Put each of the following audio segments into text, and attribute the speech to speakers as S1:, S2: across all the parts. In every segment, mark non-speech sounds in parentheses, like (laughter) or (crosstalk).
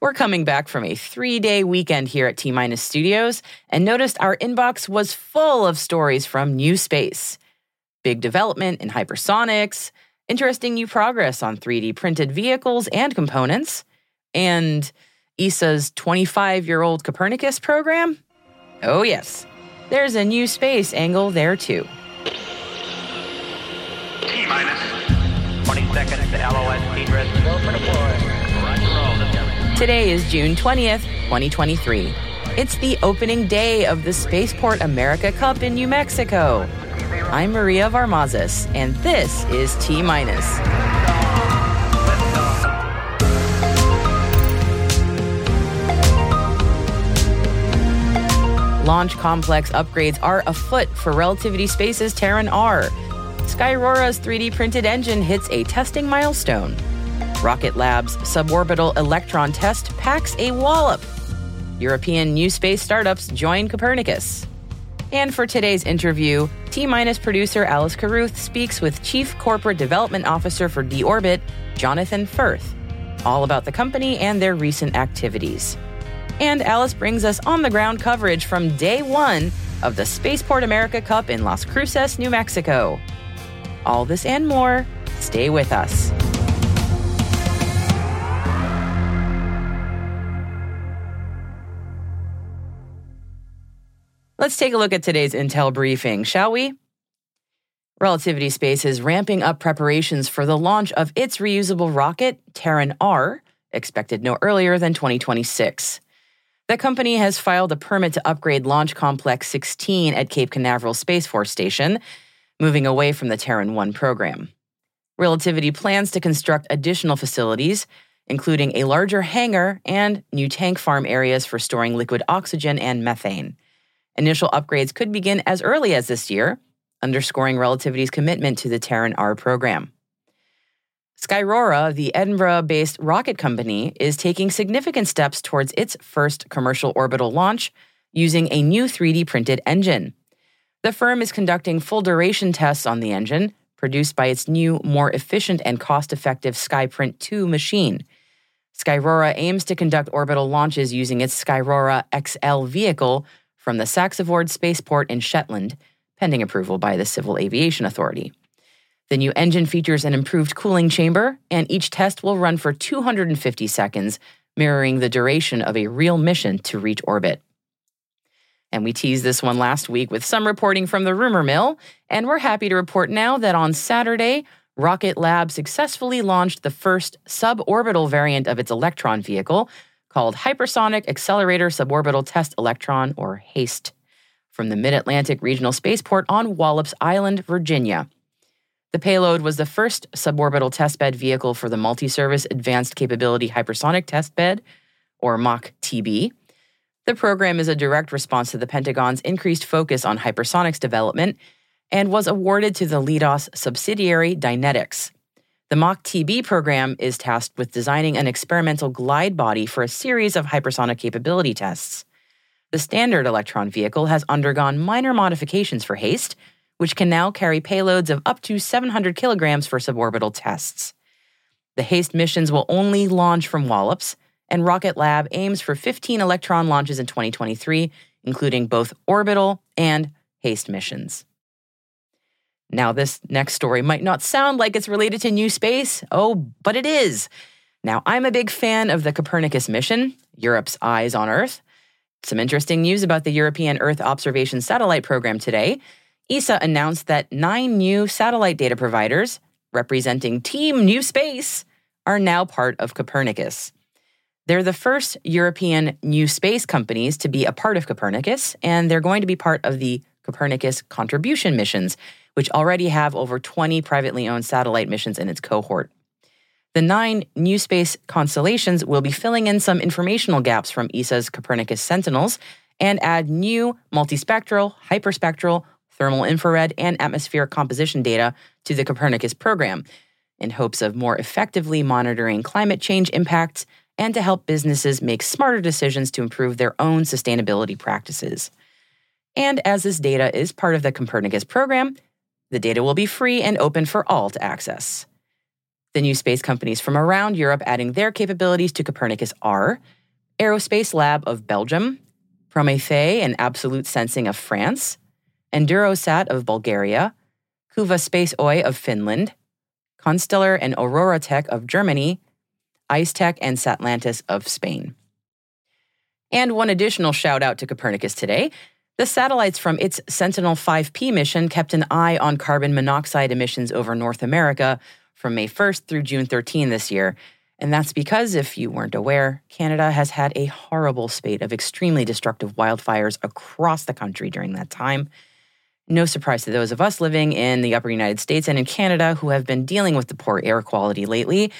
S1: We're coming back from a three day weekend here at T Minus Studios and noticed our inbox was full of stories from new space. Big development in hypersonics, interesting new progress on 3D printed vehicles and components, and ESA's 25 year old Copernicus program? Oh, yes, there's a new space angle there too.
S2: T minus 20 seconds to LOS speed
S1: Today is June 20th, 2023. It's the opening day of the Spaceport America Cup in New Mexico. I'm Maria Varmazis, and this is T Minus. Launch complex upgrades are afoot for Relativity Space's Terran R. Skyrora's 3D printed engine hits a testing milestone. Rocket Lab's suborbital electron test packs a wallop. European new space startups join Copernicus. And for today's interview, T Minus producer Alice Carruth speaks with Chief Corporate Development Officer for D-Orbit, Jonathan Firth, all about the company and their recent activities. And Alice brings us on the ground coverage from day one of the Spaceport America Cup in Las Cruces, New Mexico. All this and more. Stay with us. Let's take a look at today's Intel briefing, shall we? Relativity Space is ramping up preparations for the launch of its reusable rocket, Terran R, expected no earlier than 2026. The company has filed a permit to upgrade Launch Complex 16 at Cape Canaveral Space Force Station, moving away from the Terran 1 program. Relativity plans to construct additional facilities, including a larger hangar and new tank farm areas for storing liquid oxygen and methane. Initial upgrades could begin as early as this year, underscoring Relativity's commitment to the Terran R program. Skyrora, the Edinburgh based rocket company, is taking significant steps towards its first commercial orbital launch using a new 3D printed engine. The firm is conducting full duration tests on the engine, produced by its new, more efficient and cost effective Skyprint 2 machine. Skyrora aims to conduct orbital launches using its Skyrora XL vehicle from the Saxavord Spaceport in Shetland, pending approval by the Civil Aviation Authority. The new engine features an improved cooling chamber, and each test will run for 250 seconds, mirroring the duration of a real mission to reach orbit. And we teased this one last week with some reporting from the rumor mill, and we're happy to report now that on Saturday, Rocket Lab successfully launched the first suborbital variant of its Electron vehicle, called Hypersonic Accelerator Suborbital Test Electron, or HASTE, from the Mid Atlantic Regional Spaceport on Wallops Island, Virginia. The payload was the first suborbital testbed vehicle for the Multi Service Advanced Capability Hypersonic Testbed, or MACH TB. The program is a direct response to the Pentagon's increased focus on hypersonics development and was awarded to the Leidos subsidiary Dynetics. The MACH TB program is tasked with designing an experimental glide body for a series of hypersonic capability tests. The standard Electron vehicle has undergone minor modifications for HASTE, which can now carry payloads of up to 700 kilograms for suborbital tests. The HASTE missions will only launch from Wallops, and Rocket Lab aims for 15 Electron launches in 2023, including both orbital and HASTE missions. Now, this next story might not sound like it's related to new space. Oh, but it is. Now, I'm a big fan of the Copernicus mission, Europe's Eyes on Earth. Some interesting news about the European Earth Observation Satellite Program today. ESA announced that nine new satellite data providers, representing Team New Space, are now part of Copernicus. They're the first European new space companies to be a part of Copernicus, and they're going to be part of the Copernicus contribution missions, which already have over 20 privately owned satellite missions in its cohort. The nine new space constellations will be filling in some informational gaps from ESA's Copernicus Sentinels and add new multispectral, hyperspectral, thermal infrared, and atmospheric composition data to the Copernicus program in hopes of more effectively monitoring climate change impacts and to help businesses make smarter decisions to improve their own sustainability practices. And as this data is part of the Copernicus program, the data will be free and open for all to access. The new space companies from around Europe adding their capabilities to Copernicus are Aerospace Lab of Belgium, Prométhée and Absolut Sensing of France, Endurosat of Bulgaria, Kuva Space Oy of Finland, Constellar and OroraTech of Germany, IceTech and Satlantis of Spain. And one additional shout out to Copernicus today. The satellites from its Sentinel 5P mission kept an eye on carbon monoxide emissions over North America from May 1st through June 13 this year. And that's because, if you weren't aware, Canada has had a horrible spate of extremely destructive wildfires across the country during that time. No surprise to those of us living in the upper United States and in Canada who have been dealing with the poor air quality lately.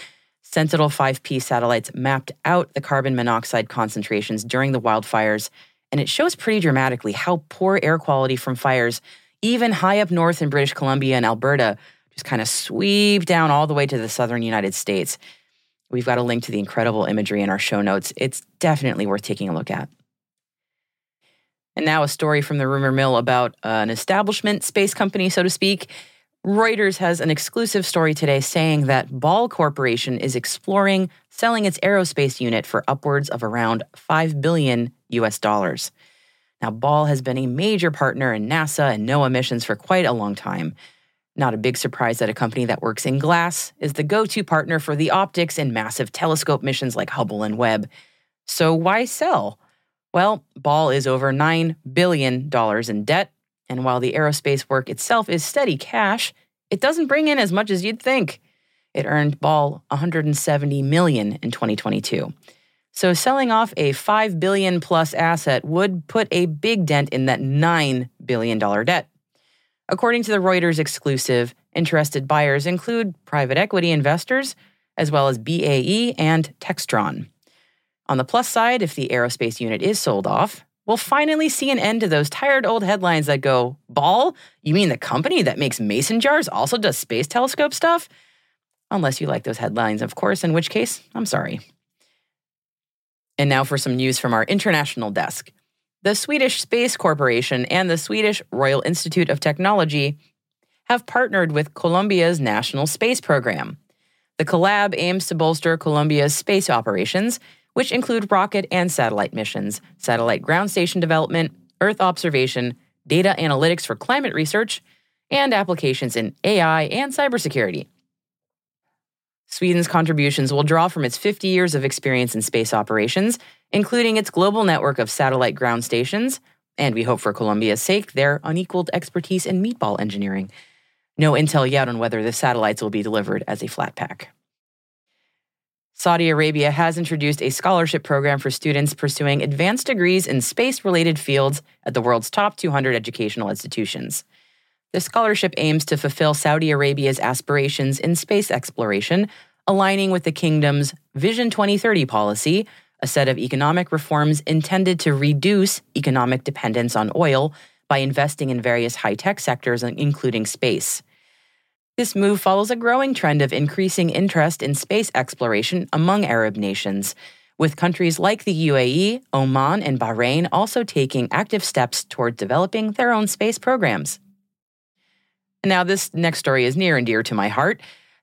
S1: Sentinel 5P satellites mapped out the carbon monoxide concentrations during the wildfires, and it shows pretty dramatically how poor air quality from fires, even high up north in British Columbia and Alberta, just kind of sweep down all the way to the southern United States. We've got a link to the incredible imagery in our show notes. It's definitely worth taking a look at. And now a story from the rumor mill about uh, an establishment space company, so to speak. Reuters has an exclusive story today saying that Ball Corporation is exploring selling its aerospace unit for upwards of around 5 billion US dollars. Now, Ball has been a major partner in NASA and NOAA missions for quite a long time. Not a big surprise that a company that works in glass is the go to partner for the optics in massive telescope missions like Hubble and Webb. So why sell? Well, Ball is over $9 billion in debt, and while the aerospace work itself is steady cash, it doesn't bring in as much as you'd think. It earned Ball 170 million in 2022. So selling off a 5 billion plus asset would put a big dent in that 9 billion dollar debt. According to the Reuters exclusive, interested buyers include private equity investors, as well as BAE and Textron. On the plus side, if the aerospace unit is sold off, we'll finally see an end to those tired old headlines that go, Ball? You mean the company that makes mason jars also does space telescope stuff? Unless you like those headlines, of course, in which case, I'm sorry. And now for some news from our international desk. The Swedish Space Corporation and the Swedish Royal Institute of Technology have partnered with Colombia's National Space Program. The collab aims to bolster Colombia's space operations, which include rocket and satellite missions, satellite ground station development, Earth observation, data analytics for climate research, and applications in AI and cybersecurity. Sweden's contributions will draw from its 50 years of experience in space operations, including its global network of satellite ground stations, and we hope for Colombia's sake, their unequaled expertise in meatball engineering. No intel yet on whether the satellites will be delivered as a flat pack. Saudi Arabia has introduced a scholarship program for students pursuing advanced degrees in space related fields at the world's top 200 educational institutions. The scholarship aims to fulfill Saudi Arabia's aspirations in space exploration, aligning with the kingdom's Vision 2030 policy, a set of economic reforms intended to reduce economic dependence on oil by investing in various high tech sectors, including space. This move follows a growing trend of increasing interest in space exploration among Arab nations, with countries like the UAE, Oman, and Bahrain also taking active steps toward developing their own space programs. Now, this next story is near and dear to my heart.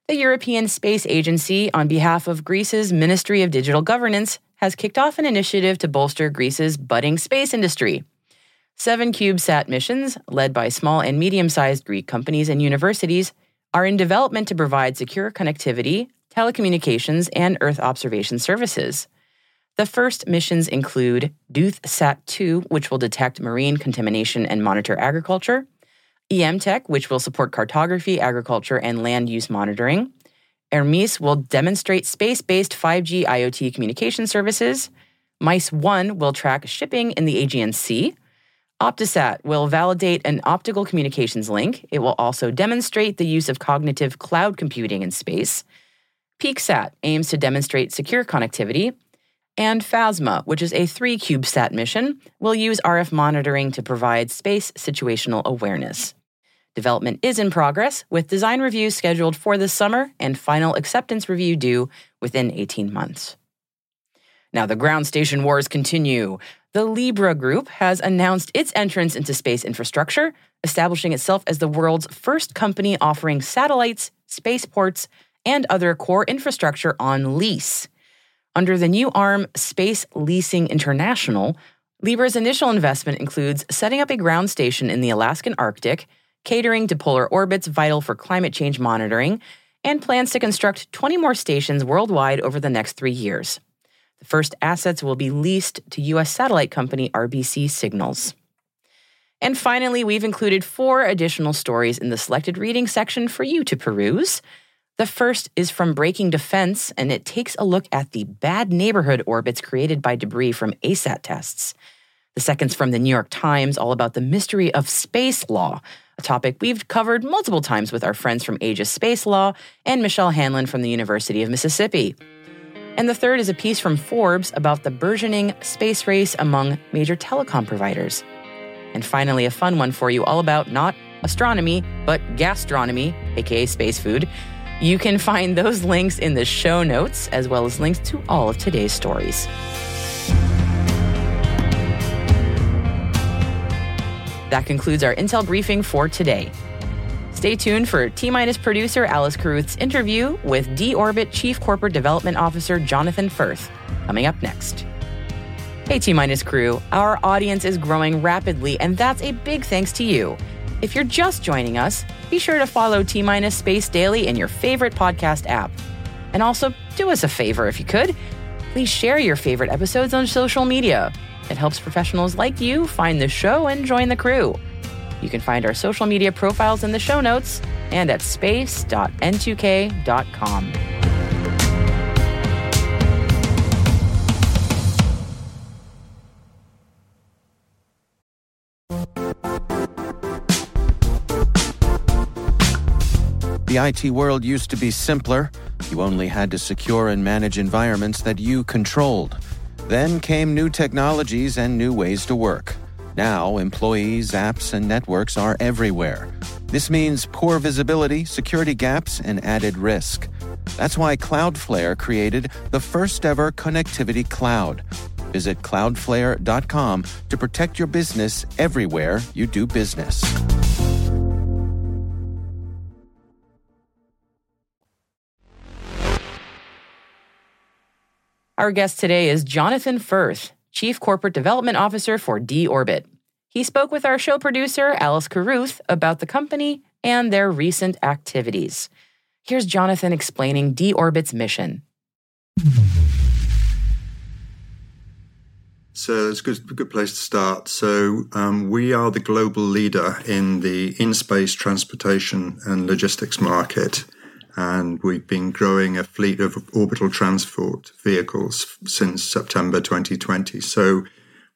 S1: The European Space Agency, on behalf of Greece's Ministry of Digital Governance, has kicked off an initiative to bolster Greece's budding space industry. Seven CubeSat missions, led by small and medium sized Greek companies and universities, are in development to provide secure connectivity, telecommunications, and Earth observation services. The first missions include DUTHSat 2, which will detect marine contamination and monitor agriculture, EMTech, which will support cartography, agriculture, and land use monitoring. Hermes will demonstrate space based 5G IoT communication services. MICE 1 will track shipping in the Aegean Sea. Optisat will validate an optical communications link. It will also demonstrate the use of cognitive cloud computing in space. PeakSat aims to demonstrate secure connectivity. And PHASMA, which is a three CubeSat mission, will use RF monitoring to provide space situational awareness. Development is in progress, with design reviews scheduled for this summer and final acceptance review due within 18 months. Now, the ground station wars continue. The Libra Group has announced its entrance into space infrastructure, establishing itself as the world's first company offering satellites, spaceports, and other core infrastructure on lease. Under the new arm Space Leasing International, Libra's initial investment includes setting up a ground station in the Alaskan Arctic catering to polar orbits vital for climate change monitoring, and plans to construct 20 more stations worldwide over the next three years. The first assets will be leased to U.S. satellite company RBC Signals. And finally, we've included four additional stories in the selected reading section for you to peruse. The first is from Breaking Defense, and it takes a look at the bad neighborhood orbits created by debris from ASAT tests. The second's from the New York Times, all about the mystery of space law, a topic we've covered multiple times with our friends from Aegis Space Law and Michelle Hanlon from the University of Mississippi. And the third is a piece from Forbes about the burgeoning space race among major telecom providers. And finally, a fun one for you all about not astronomy, but gastronomy, aka space food. You can find those (laughs) links in the show notes, as well as links to all of today's stories. That concludes our Intel briefing for today. Stay tuned for T Minus producer Alice Carruth's interview with D Orbit Chief Corporate Development Officer Jonathan Firth coming up next. Hey T Minus crew, our audience is growing rapidly, and that's a big thanks to you. If you're just joining us, be sure to follow T Minus Space Daily in your favorite podcast app. And also, do us a favor if you could. Please share your favorite episodes on social media. It helps professionals like you find the show and join the crew. You can find our social media profiles in the show notes and at space.n2k.com.
S3: The IT world used to be simpler. You only had to secure and manage environments that you controlled. Then came new technologies and new ways to work. Now, employees, apps, and networks are everywhere. This means poor visibility, security gaps, and added risk. That's why Cloudflare created the first ever connectivity cloud. Visit cloudflare.com to protect your business everywhere you do business.
S1: Our guest today is Jonathan Firth, Chief Corporate Development Officer for D Orbit. He spoke with our show producer, Alice Carruth, about the company and their recent activities. Here's Jonathan explaining D Orbit's mission.
S4: So it's a good, good place to start. So um, we are the global leader in the in-space transportation and logistics market and we've been growing a fleet of orbital transport vehicles since September 2020. So,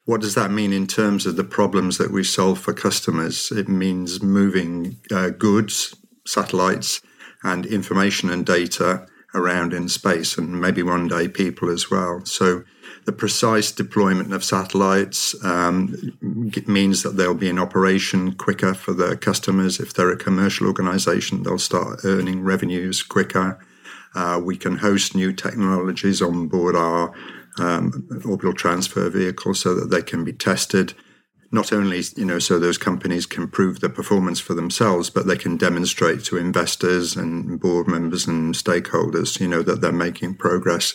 S4: what does that mean in terms of the problems that we solve for customers? It means moving uh, goods, satellites, and information and data around in space, and maybe one day people as well. So, the precise deployment of satellites um, means that they'll be in operation quicker for the customers. If they're a commercial organization, they'll start earning revenues quicker. Uh, we can host new technologies on board our um, orbital transfer vehicles so that they can be tested not only you know so those companies can prove the performance for themselves but they can demonstrate to investors and board members and stakeholders you know that they're making progress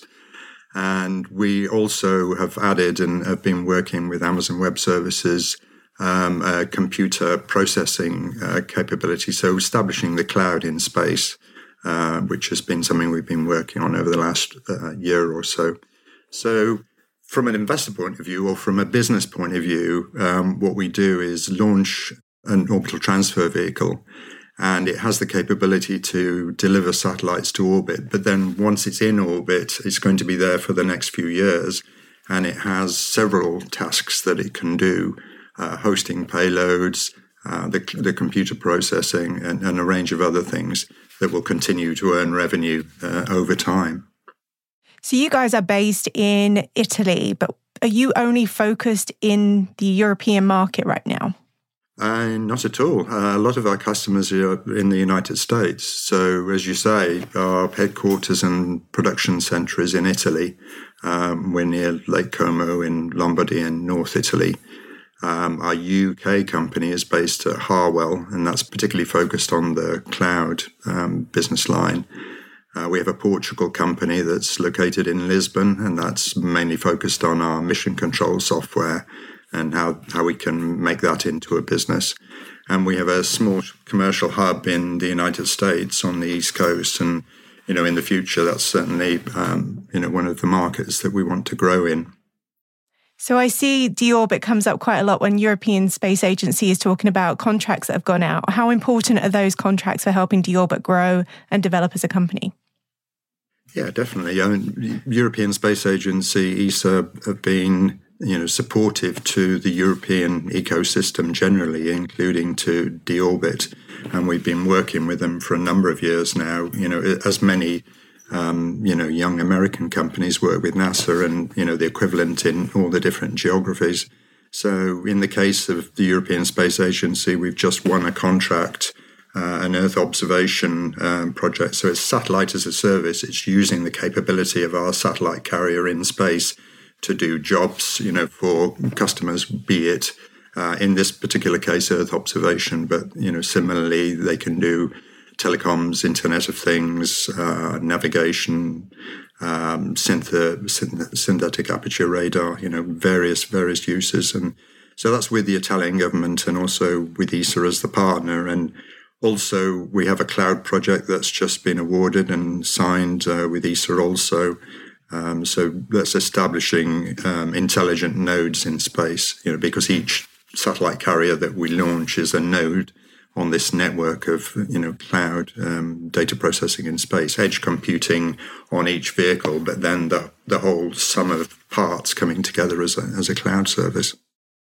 S4: and we also have added and have been working with Amazon Web Services um, computer processing uh, capability. So establishing the cloud in space uh, which has been something we've been working on over the last uh, year or so. So from an investor point of view or from a business point of view, um, what we do is launch an orbital transfer vehicle and it has the capability to deliver satellites to orbit. But then once it's in orbit, it's going to be there for the next few years. And it has several tasks that it can do uh, hosting payloads, uh, the, the, computer processing, and, and, a range of other things that will continue to earn revenue uh, over time.
S5: So you guys are based in Italy, but are you only focused in the European market right now?
S4: Uh, not at all. Uh, a lot of our customers are in the United States. So, as you say, our headquarters and production centre is in Italy. Um, we're near Lake Como in Lombardy in North Italy. Um, our UK company is based at Harwell, and that's particularly focused on the cloud um, business line. Uh, we have a Portugal company that's located in Lisbon, and that's mainly focused on our mission control software and how, how we can make that into a business. And we have a small commercial hub in the United States on the East Coast. And, you know, in the future, that's certainly, um, you know, one of the markets that we want to grow in.
S5: So I see D-Orbit comes up quite a lot when European Space Agency is talking about contracts that have gone out. How important are those contracts for helping D-Orbit grow and develop as a company?
S4: Yeah, definitely. I mean, European Space Agency, ESA, have been you know supportive to the European ecosystem generally, including to D-Orbit, and we've been working with them for a number of years now. You know, as many um, you know young American companies work with NASA, and you know the equivalent in all the different geographies. So, in the case of the European Space Agency, we've just won a contract uh, an Earth observation um, project. So it's satellite as a service. It's using the capability of our satellite carrier in space to do jobs, you know, for customers, be it uh, in this particular case Earth observation, but you know, similarly they can do telecoms, Internet of Things, uh, navigation, um, synth- synthetic aperture radar, you know, various various uses, and so that's with the Italian government and also with ESA as the partner and also, we have a cloud project that's just been awarded and signed uh, with ESA also. Um, so that's establishing um, intelligent nodes in space, you know, because each satellite carrier that we launch is a node on this network of, you know, cloud um, data processing in space, edge computing on each vehicle, but then the, the whole sum of parts coming together as a, as a cloud service.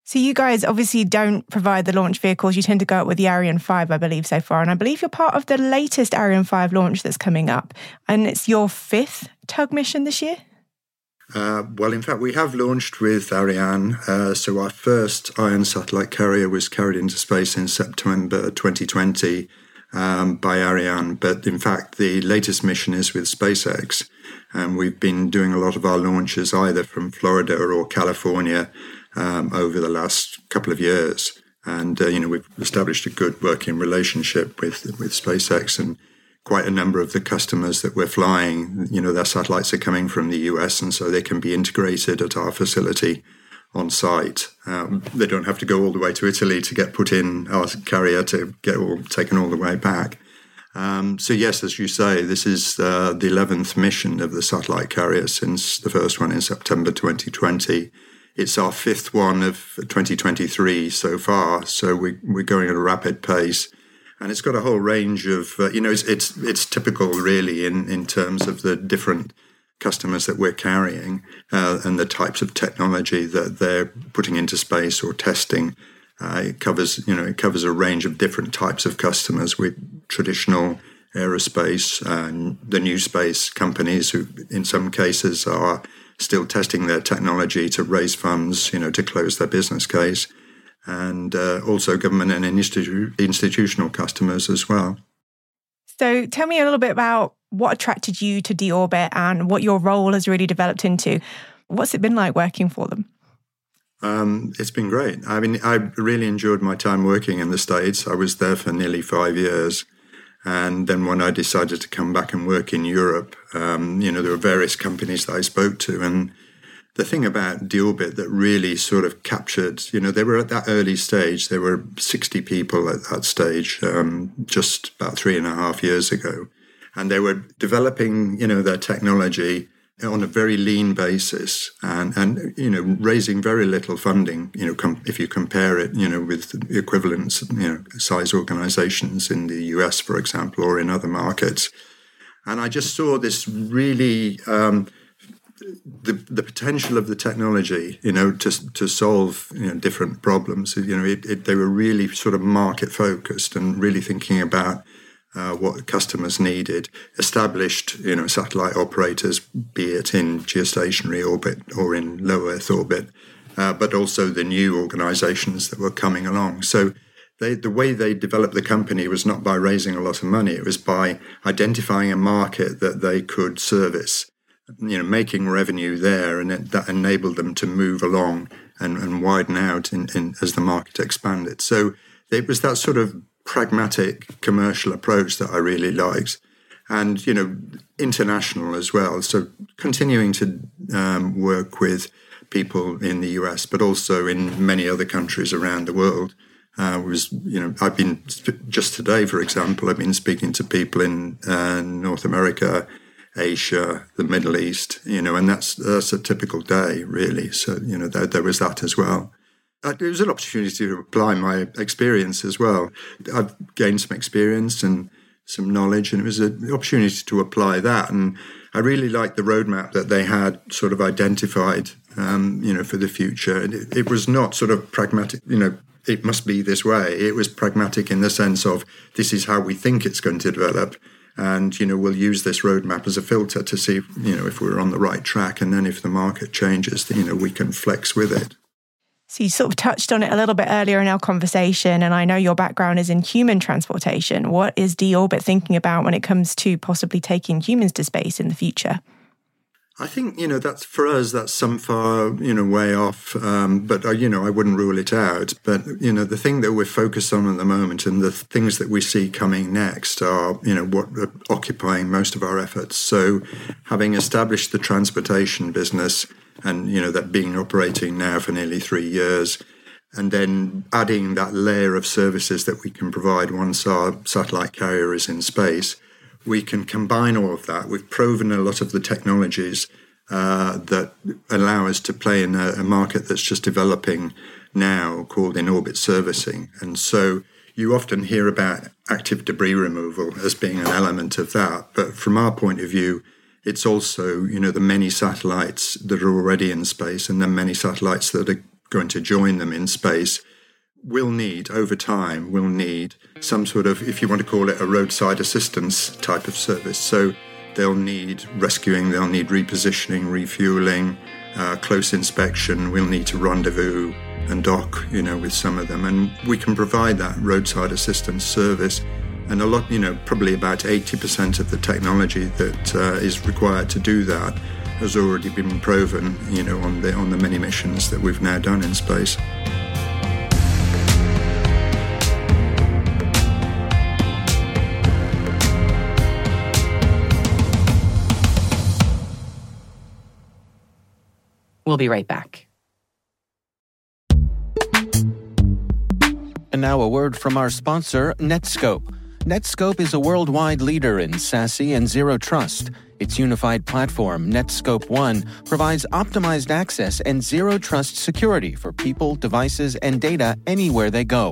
S5: So you guys obviously don't provide the launch vehicles. You tend to go out with the Ariane 5, I believe, so far. And I believe you're part of the latest Ariane 5 launch that's coming up. And it's your fifth tug mission this year?
S4: Uh, well, in fact, we have launched with Ariane. Uh, so our first Ion satellite carrier was carried into space in September 2020 um, by Ariane. But in fact, the latest mission is with SpaceX. And we've been doing a lot of our launches either from Florida or California um, over the last couple of years. And, uh, you know, we've established a good working relationship with, with SpaceX and quite a number of the customers that we're flying, you know, their satellites are coming from the US and so they can be integrated at our facility on site. Um, they don't have to go all the way to Italy to get put in our carrier to get all taken all the way back. Um, so yes, as you say, this is uh, the 11th mission of the satellite carrier since the first one in September 2020. It's our fifth one of 2023 so far, so we, we're going at a rapid pace. And it's got a whole range of, uh, you know, it's, it's, it's typical really in, in terms of the different customers that we're carrying uh, and the types of technology that they're putting into space or testing. Uh, it covers, you know, it covers a range of different types of customers with traditional aerospace and the new space companies who, in some cases, are still testing their technology to raise funds, you know, to close their business case, and uh, also government and institu- institutional customers as well.
S5: So, tell me a little bit about what attracted you to D-Orbit and what your role has really developed into. What's it been like working for them?
S4: Um, it's been great. I mean, I really enjoyed my time working in the States. I was there for nearly five years. And then when I decided to come back and work in Europe, um, you know, there were various companies that I spoke to. And the thing about D-Orbit that really sort of captured, you know, they were at that early stage. There were 60 people at that stage um, just about three and a half years ago. And they were developing, you know, their technology on a very lean basis and, and you know raising very little funding you know com- if you compare it you know with equivalent you know size organizations in the US for example or in other markets. And I just saw this really um, the the potential of the technology you know to to solve you know different problems. You know it, it, they were really sort of market focused and really thinking about uh, what customers needed, established, you know, satellite operators, be it in geostationary orbit or in low Earth orbit, uh, but also the new organizations that were coming along. So they, the way they developed the company was not by raising a lot of money; it was by identifying a market that they could service, you know, making revenue there, and it, that enabled them to move along and, and widen out in, in, as the market expanded. So it was that sort of pragmatic commercial approach that I really liked. And, you know, international as well. So continuing to um, work with people in the US, but also in many other countries around the world. Uh, was you know I've been just today, for example, I've been speaking to people in uh, North America, Asia, the Middle East, you know, and that's that's a typical day, really. So you know there, there was that as well it was an opportunity to apply my experience as well. I've gained some experience and some knowledge, and it was an opportunity to apply that. And I really liked the roadmap that they had sort of identified, um, you know, for the future. And it, it was not sort of pragmatic, you know, it must be this way. It was pragmatic in the sense of this is how we think it's going to develop. And, you know, we'll use this roadmap as a filter to see, you know, if we're on the right track. And then if the market changes, you know, we can flex with it.
S5: So you sort of touched on it a little bit earlier in our conversation, and I know your background is in human transportation. What is D-Orbit thinking about when it comes to possibly taking humans to space in the future?
S4: I think you know that's for us. That's some far you know way off, um, but uh, you know I wouldn't rule it out. But you know the thing that we're focused on at the moment, and the things that we see coming next, are you know what are occupying most of our efforts. So, having established the transportation business, and you know that being operating now for nearly three years and then adding that layer of services that we can provide once our satellite carrier is in space, we can combine all of that. We've proven a lot of the technologies uh, that allow us to play in a, a, market that's just developing now called in orbit servicing. And so you often hear about active debris removal as being an element of that. But from our point of view, it's also, you know, the many satellites that are already in space and the many satellites that are going to join them in space will need, over time, will need some sort of, if you want to call it a roadside assistance type of service. So they'll need rescuing, they'll need repositioning, refueling, uh, close inspection. We'll need to rendezvous and dock, you know, with some of them. And we can provide that roadside assistance service and a lot, you know, probably about 80% of the technology that uh, is required to do that has already been proven, you know, on the on the many missions that we've now done in space.
S1: We'll be right back.
S3: And now a word from our sponsor, Netskope. Netskope is a worldwide leader in SASE and zero trust. Its unified platform, Netskope One, provides optimized access and zero trust security for people, devices, and data anywhere they go,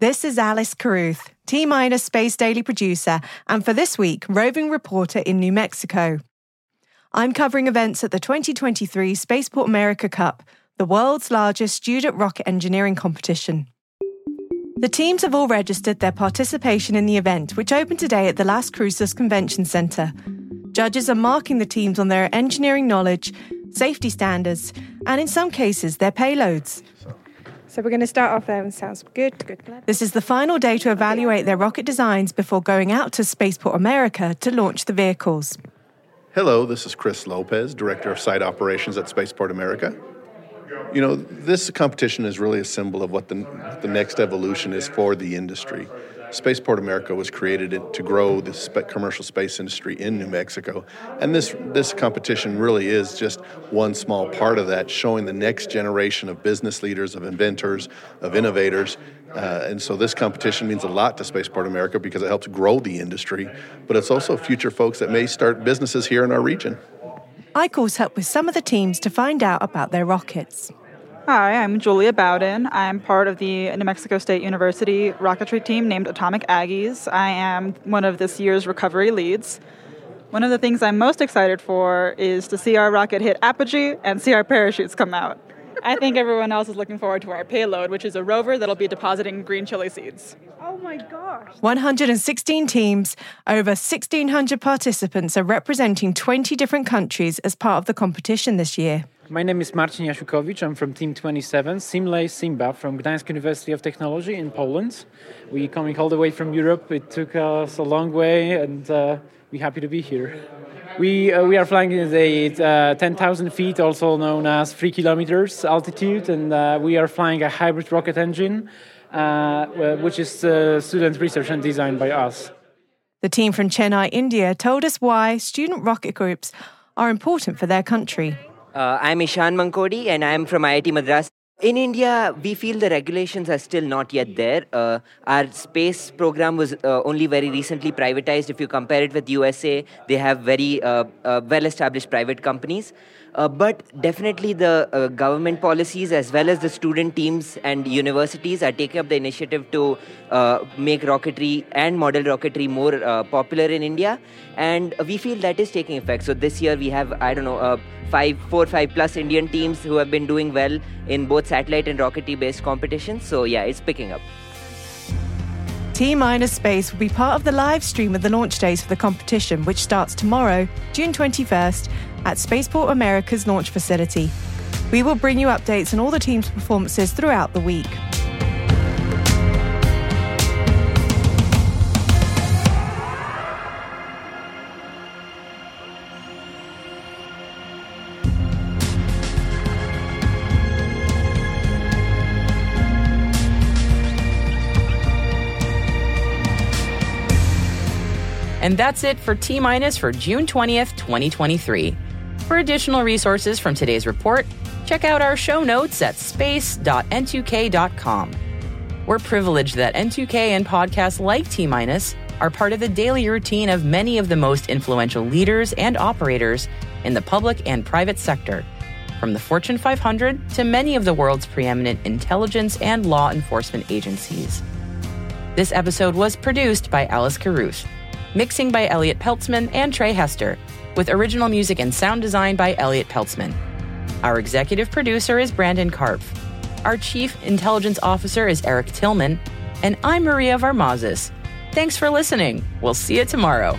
S5: This is Alice Carruth, T Minus Space Daily producer, and for this week, roving reporter in New Mexico. I'm covering events at the 2023 Spaceport America Cup, the world's largest student rocket engineering competition. The teams have all registered their participation in the event, which opened today at the Las Cruces Convention Center. Judges are marking the teams on their engineering knowledge, safety standards, and in some cases, their payloads.
S6: So we're going to start off there and sounds good. Good.
S5: This is the final day to evaluate their rocket designs before going out to Spaceport America to launch the vehicles.
S7: Hello, this is Chris Lopez, Director of Site Operations at Spaceport America. You know, this competition is really a symbol of what the, the next evolution is for the industry. Spaceport America was created to grow the commercial space industry in New Mexico, and this this competition really is just one small part of that, showing the next generation of business leaders, of inventors, of innovators. Uh, and so this competition means a lot to Spaceport America because it helps grow the industry, but it's also future folks that may start businesses here in our region.
S5: I caught up with some of the teams to find out about their rockets.
S8: Hi, I'm Julia Bowden. I'm part of the New Mexico State University rocketry team named Atomic Aggies. I am one of this year's recovery leads. One of the things I'm most excited for is to see our rocket hit apogee and see our parachutes come out. I think everyone else is looking forward to our payload, which is a rover that'll be depositing green chili seeds.
S6: Oh my gosh.
S5: 116 teams, over 1,600 participants are representing 20 different countries as part of the competition this year.
S9: My name is Marcin Jasiukowicz. I'm from Team 27, Simlay Simba from Gdańsk University of Technology in Poland. We're coming all the way from Europe. It took us a long way, and uh, we're happy to be here. We uh, we are flying at uh, 10,000 feet, also known as three kilometers altitude, and uh, we are flying a hybrid rocket engine, uh, which is uh, student research and designed by us.
S5: The team from Chennai, India, told us why student rocket groups are important for their country.
S10: Uh, I'm Ishan Mankodi and I'm from IIT Madras. In India, we feel the regulations are still not yet there. Uh, our space program was uh, only very recently privatized. If you compare it with USA, they have very uh, uh, well-established private companies. Uh, but definitely the uh, government policies as well as the student teams and universities are taking up the initiative to uh, make rocketry and model rocketry more uh, popular in India. And we feel that is taking effect. So this year we have, I don't know, uh, five, four, five plus Indian teams who have been doing well in both satellite and rocketry based competitions. So yeah, it's picking up.
S5: T Minus Space will be part of the live stream of the launch days for the competition, which starts tomorrow, June 21st, at Spaceport America's launch facility. We will bring you updates on all the team's performances throughout the week.
S1: And that's it for T Minus for June 20th, 2023. For additional resources from today's report, check out our show notes at space.n2k.com. We're privileged that N2K and podcasts like T Minus are part of the daily routine of many of the most influential leaders and operators in the public and private sector, from the Fortune 500 to many of the world's preeminent intelligence and law enforcement agencies. This episode was produced by Alice Carruth mixing by Elliot Peltzman and Trey Hester, with original music and sound design by Elliot Peltzman. Our executive producer is Brandon Karpf. Our chief intelligence officer is Eric Tillman, and I'm Maria Varmazis. Thanks for listening. We'll see you tomorrow.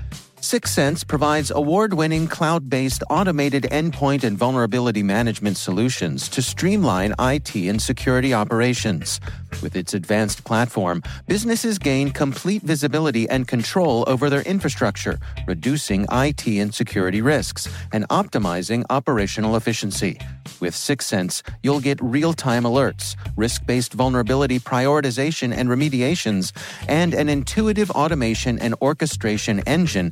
S3: Syxsense provides award winning cloud based automated endpoint and vulnerability management solutions to streamline IT and security operations. With its advanced platform, businesses gain complete visibility and control over their infrastructure, reducing IT and security risks and optimizing operational efficiency. With Syxsense, you'll get real time alerts, risk based vulnerability prioritization and remediations, and an intuitive automation and orchestration engine